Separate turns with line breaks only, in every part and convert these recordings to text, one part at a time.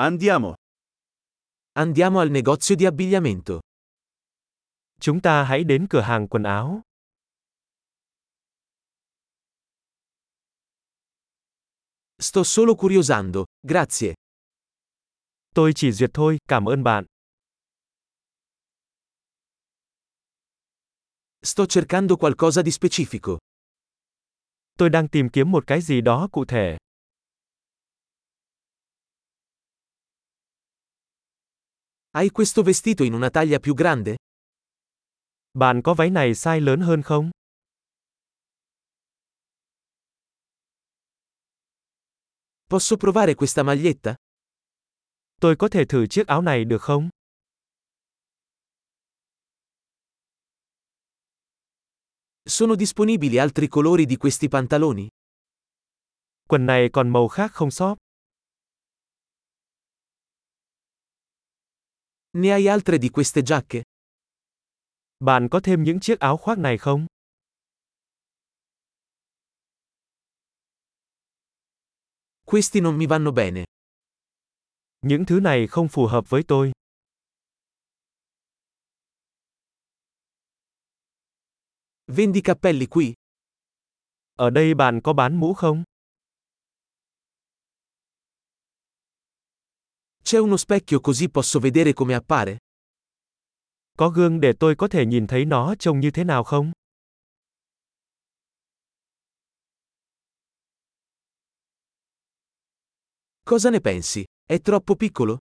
Andiamo.
Andiamo al negozio di abbigliamento.
Chúng ta hãy đến cửa hàng quần áo.
Sto solo curiosando, grazie.
Tôi chỉ duyệt thôi, cảm ơn bạn.
Sto cercando qualcosa di specifico.
Tôi đang tìm kiếm một cái gì đó cụ thể.
Hai questo vestito in una taglia più grande?
Bạn có váy này size lớn hơn không?
Posso provare questa maglietta?
Tôi có thể thử chiếc áo này được không?
Sono disponibili altri colori di questi pantaloni?
Quần này còn màu khác không shop?
Ne hai altre di queste giacche?
Bạn có thêm những chiếc áo khoác này không?
Questi non mi vanno bene.
Những thứ này không phù hợp với tôi.
Vendi cappelli qui?
Ở đây bạn có bán mũ không?
C'è uno specchio così posso vedere come appare?
Có gương để tôi có thể nhìn thấy nó trông như thế nào không?
Cosa ne pensi? È troppo piccolo?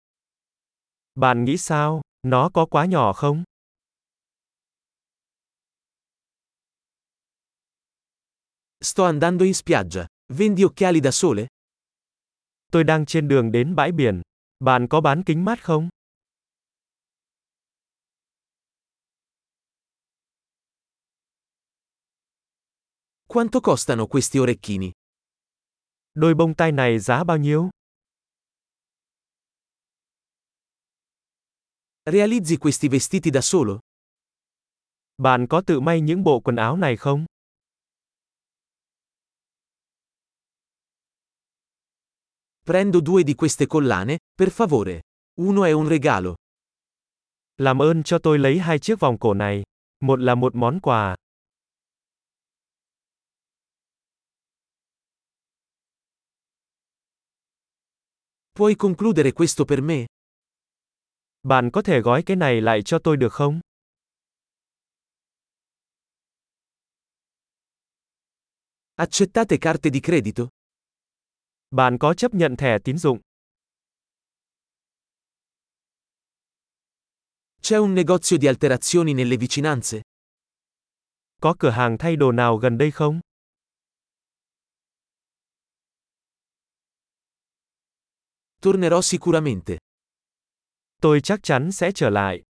Bạn nghĩ sao? Nó có quá nhỏ không?
Sto andando in spiaggia. Vendi occhiali da sole?
Tôi đang trên đường đến bãi biển. Bạn có bán kính mát không?
Quanto costano questi orecchini?
Đôi bông tai này giá bao nhiêu?
Realizzi questi vestiti da solo?
Bạn có tự may những bộ quần áo này không?
Prendo due di queste collane, per favore. Uno è un regalo.
Làm ơn cho tôi lấy hai chiếc vòng cổ này. Một là một món quà.
Puoi concludere questo per me?
Bạn có thể gói cái này lại cho tôi được không?
Accettate carte di credito?
Bạn có chấp nhận thẻ tín dụng?
C'è un negozio di alterazioni nelle vicinanze?
Có cửa hàng thay đồ nào gần đây không?
Tornerò sicuramente.
Tôi chắc chắn sẽ trở lại.